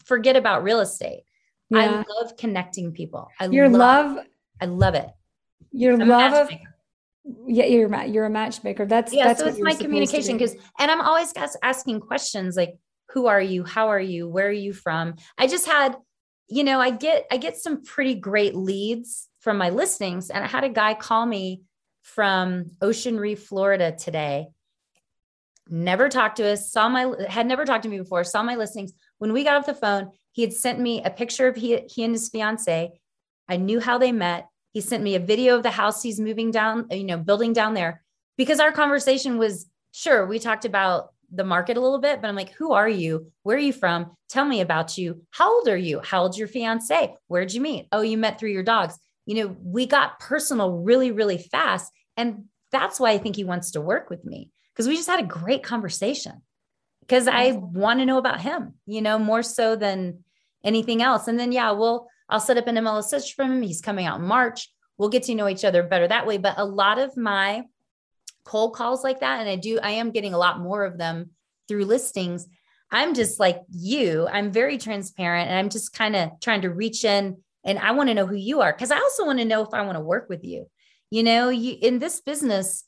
forget about real estate. Yeah. I love connecting people. I your love, love, I love it. Your I'm love of yeah, you're you're a matchmaker. That's yeah. That's so it's my communication because, and I'm always asking questions like, "Who are you? How are you? Where are you from?" I just had, you know, I get I get some pretty great leads from my listings, and I had a guy call me from Ocean Reef, Florida today, never talked to us, saw my, had never talked to me before, saw my listings. When we got off the phone, he had sent me a picture of he, he and his fiance. I knew how they met. He sent me a video of the house he's moving down, uh, you know, building down there because our conversation was sure. We talked about the market a little bit, but I'm like, who are you? Where are you from? Tell me about you. How old are you? How old's your fiance? Where'd you meet? Oh, you met through your dogs. You know, we got personal really, really fast. And that's why I think he wants to work with me because we just had a great conversation because I mm-hmm. want to know about him, you know, more so than anything else. And then, yeah, we'll, I'll set up an MLS search for him. He's coming out in March. We'll get to know each other better that way. But a lot of my cold calls like that, and I do, I am getting a lot more of them through listings. I'm just like you, I'm very transparent and I'm just kind of trying to reach in and I want to know who you are because I also want to know if I want to work with you. You know, you in this business,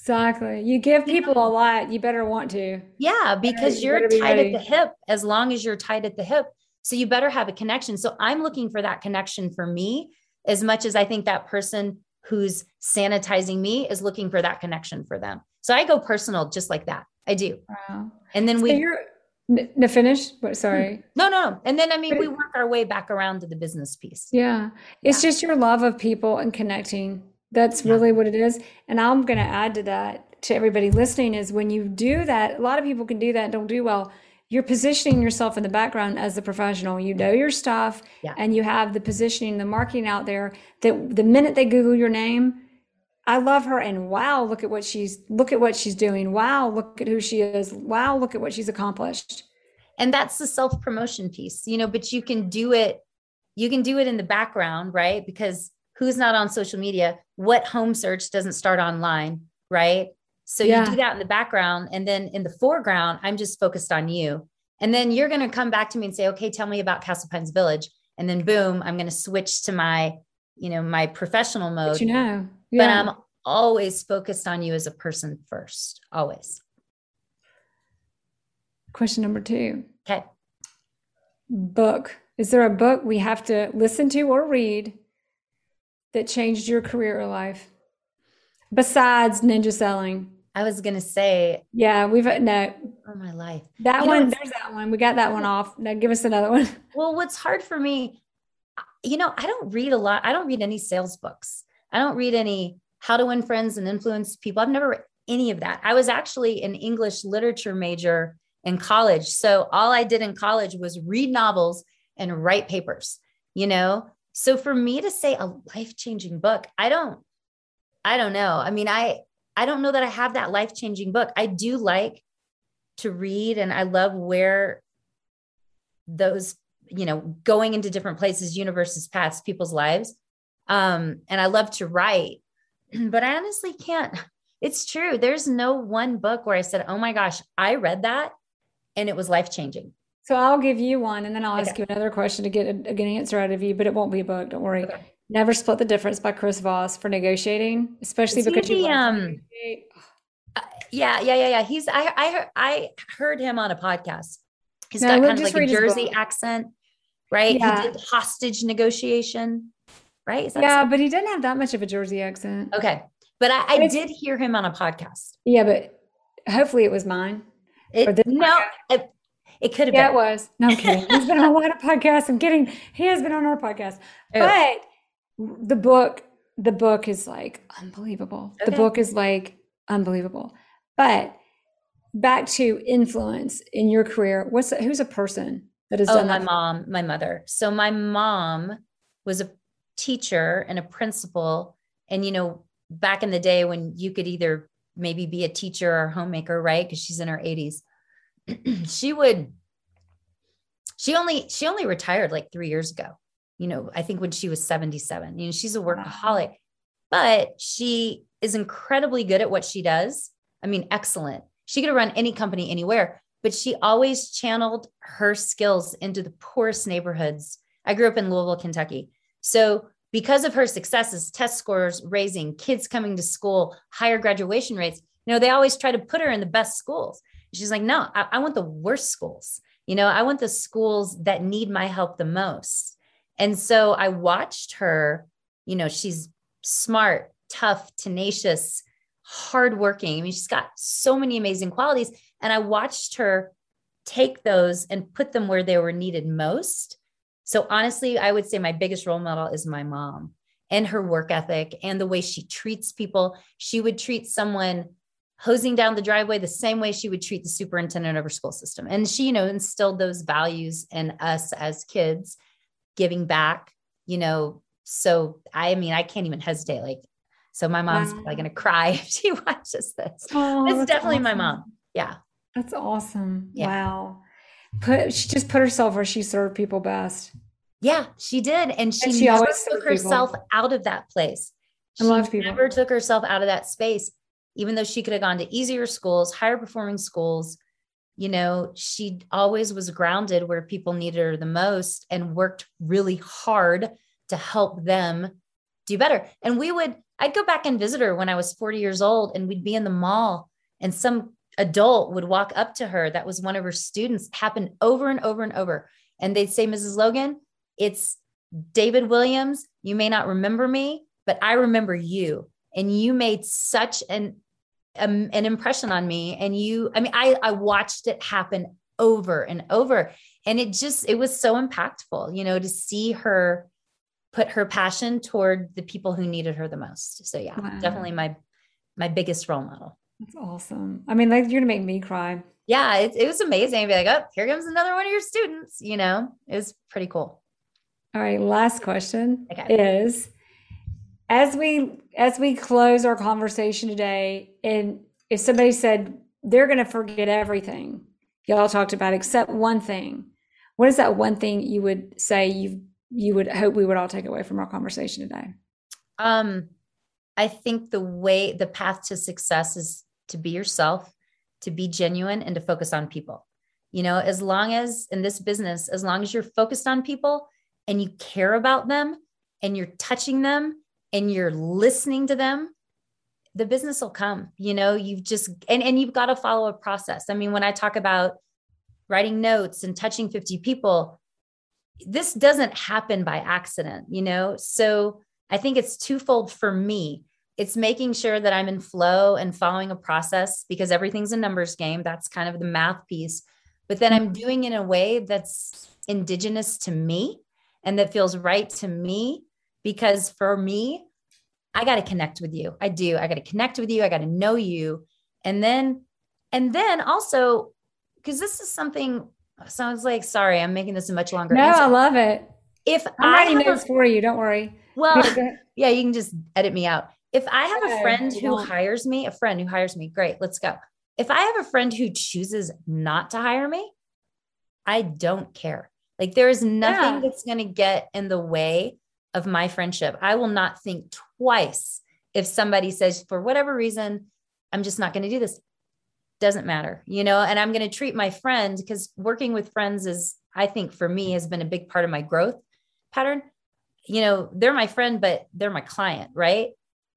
Exactly. You give people a lot, you better want to. Yeah, because you are tight at the hip as long as you're tight at the hip. So you better have a connection. So I'm looking for that connection for me as much as I think that person who's sanitizing me is looking for that connection for them. So I go personal just like that. I do. Wow. And then so we you're Hmm. no finish. But sorry. No, no. And then I mean we work our way back around to the business piece. Yeah. It's yeah. just your love of people and connecting that's yeah. really what it is. And I'm going to add to that to everybody listening is when you do that, a lot of people can do that don't do well. You're positioning yourself in the background as a professional. You know your stuff yeah. and you have the positioning, the marketing out there that the minute they Google your name, I love her and wow, look at what she's look at what she's doing. Wow, look at who she is. Wow, look at what she's accomplished. And that's the self-promotion piece, you know, but you can do it you can do it in the background, right? Because who's not on social media, what home search doesn't start online, right? So yeah. you do that in the background. And then in the foreground, I'm just focused on you. And then you're going to come back to me and say, okay, tell me about Castle Pines Village. And then boom, I'm going to switch to my, you know, my professional mode. But you know, yeah. but I'm always focused on you as a person first, always. Question number two. Okay. Book. Is there a book we have to listen to or read that changed your career or life besides ninja selling? I was gonna say, yeah, we've no. Oh my life, that you one. There's that one. We got that one off. Now give us another one. Well, what's hard for me, you know, I don't read a lot. I don't read any sales books. I don't read any how to win friends and influence people. I've never read any of that. I was actually an English literature major in college, so all I did in college was read novels and write papers. You know, so for me to say a life-changing book, I don't I don't know. I mean, I I don't know that I have that life-changing book. I do like to read and I love where those, you know, going into different places, universes, paths, people's lives. Um, and I love to write, but I honestly can't. It's true. There's no one book where I said, "Oh my gosh, I read that and it was life-changing." So I'll give you one and then I'll ask you another question to get a, a, good answer out of you, but it won't be a book. Don't worry. Okay. Never Split the Difference by Chris Voss for negotiating, especially because you um, Uh, yeah, yeah, yeah, yeah. He's I I heard, I heard him on a podcast. He's No, got kind of like a Jersey accent, right? Yeah. He did hostage negotiation, right? Yeah, something? but he didn't have that much of a Jersey accent. okay. But I, I did hear him on a podcast. Yeah, but hopefully it was mine. It, no, it, it could have Yeah, it was. No, I'm kidding. He's been on a lot of podcasts. I'm kidding. He has been on our podcast. Oh. But the book, the book is like unbelievable. The book is like unbelievable. But back to influence in your career. What's who's a person that has done Oh, done my that? mom, my mother. So my mom was a teacher and a principal. And, you know, back in the day when you could either maybe be a teacher or a homemaker, right? Because she's in her 80s. she would, she only, she only retired like three years ago. You know, I think when she was 77. You know, she's a workaholic, but she is incredibly good at what she does. I mean, excellent. She could have run any company anywhere, but she always channeled her skills into the poorest neighborhoods. I grew up in Louisville, Kentucky. So, because of her successes, test scores raising, kids coming to school, higher graduation rates, you know, they always try to put her in the best schools. She's like, no, I, I want the worst schools. You know, I want the schools that need my help the most. And so I watched her, you know, she's smart, tough, tenacious, hardworking. I mean, she's got so many amazing qualities. And I watched her take those and put them where they were needed most. So honestly, I would say my biggest role model is my mom and her work ethic and the way she treats people. She would treat someone hosing down the driveway the same way she would treat the superintendent of her school system. And she, you know, instilled those values in us as kids, giving back, you know. So I mean, I can't even hesitate. Like, so my mom's Wow. like gonna cry if she watches this. Oh, it's definitely my mom. Yeah. That's awesome. Yeah. Wow. Put she just put herself where she served people best. Yeah, she did. And she, she never always took served people. herself out of that place. She never took herself out of that space, even though she could have gone to easier schools, higher performing schools. You know, she always was grounded where people needed her the most and worked really hard to help them do better. And we would, I'd go back and visit her when I was 40 years old, and we'd be in the mall, and some adult would walk up to her that was one of her students, happened over and over and over. And they'd say, Mrs. Logan, it's David Williams. You may not remember me, but I remember you. And you made such an um, an impression on me. And you, I mean, I I watched it happen over and over. And it just, it was so impactful, you know, to see her put her passion toward the people who needed her the most. So yeah, Wow. definitely my my biggest role model. That's awesome. I mean, like you're gonna make me cry. Yeah, it, it was amazing. Be like, oh, here comes another one of your students. You know, it was pretty cool. All right, last question Okay. is as we as we close our conversation today, and if somebody said they're gonna forget everything y'all talked about except one thing, what is that one thing you would say you you would hope we would all take away from our conversation today? Um, I think the way the path to success is to be yourself, to be genuine, and to focus on people. You know, as long as in this business, as long as you're focused on people and you care about them and you're touching them and you're listening to them, the business will come. You know, you've just and, and you've got to follow a process. I mean, when I talk about writing notes and touching 50 people, this doesn't happen by accident, you know? So I think it's twofold for me. It's making sure that I'm in flow and following a process because everything's a numbers game. That's kind of the math piece. But then I'm mm-hmm. doing it in a way that's indigenous to me and that feels right to me because for me, I got to connect with you. I do. I got to connect with you. I got to know you. And then, and then also, because this is something sounds like, sorry, I'm making this a much longer No, answer. I love it. If I'm I writing notes for you. Don't worry. well, Yeah, go ahead. yeah, you can just edit me out. If I have a friend who hires me, a friend who hires me, great, let's go. If I have a friend who chooses not to hire me, I don't care. Like there is nothing Yeah. that's going to get in the way of my friendship. I will not think twice if somebody says, for whatever reason, I'm just not going to do this. Doesn't matter, you know, and I'm going to treat my friend because working with friends is, I think for me, has been a big part of my growth pattern. You know, they're my friend, but they're my client, right?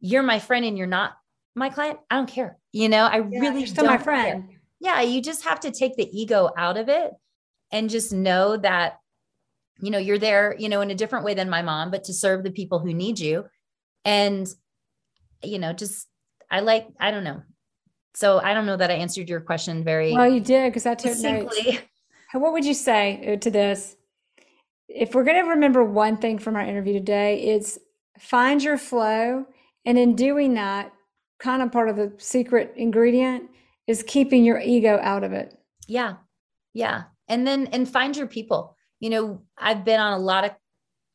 You're my friend and you're not my client, I don't care. You know, I Yeah, really still don't my friend. care. Yeah, you just have to take the ego out of it and just know that you know you're there, you know, in a different way than my mom, but to serve the people who need you. And you know, just I like I don't know. So I don't know that I answered your question very Well, you did because I took notes. What would you say uh, to this? If we're going to remember one thing from our interview today, it's find your flow. And in doing that, kind of part of the secret ingredient is keeping your ego out of it. Yeah. Yeah. And then, and find your people. You know, I've been on a lot of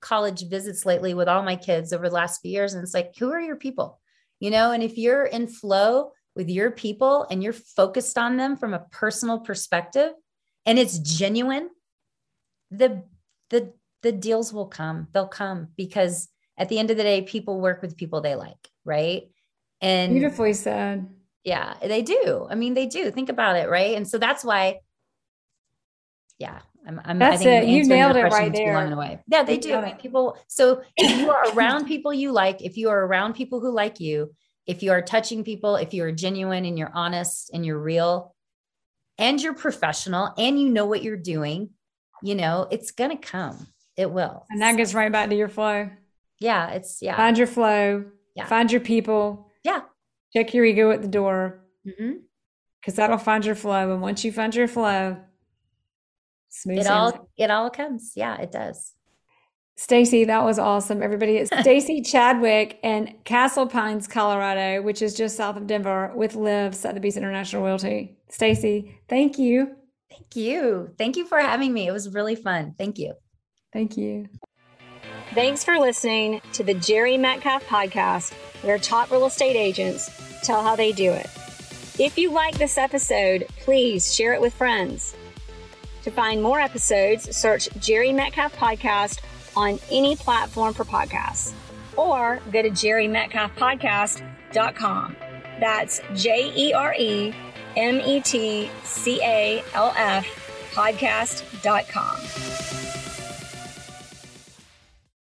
college visits lately with all my kids over the last few years. And it's like, who are your people? You know, and if you're in flow with your people and you're focused on them from a personal perspective and it's genuine, the, the, the deals will come. They'll come because at the end of the day, people work with people they like. Right. And Beautifully said. yeah, they do. I mean, they do. Think about it, right? And so that's why, yeah, I'm. I'm I That's think I'm it. You nailed it right there. long and away. Yeah, they You do. nailed I mean, people. So if you are around people you like, if you are around people who like you, if you are touching people, if you are genuine and you're honest and you're real, and you're professional and you know what you're doing, you know, it's gonna come. It will. And that gets right back to your flow. Yeah, it's yeah, Find your flow, Yeah. find your people, yeah. check your ego at the door Mhm. because that'll find your flow. And once you find your flow, smooth It all it all comes. Yeah, it does. Stacy, that was awesome. Everybody, it's Stacy Chadwick in Castle Pines, Colorado, which is just south of Denver, with LIV Sotheby's International Realty. Stacy, thank you. Thank you. Thank you for having me. It was really fun. Thank you. Thank you. Thanks for listening to the Jere Metcalf podcast, where top real estate agents tell how they do it. If you like this episode, please share it with friends. To find more episodes, search Jere Metcalf Podcast on any platform for podcasts or go to jeremetcalfpodcast.com. That's J E R E M E T C A L F podcast.com.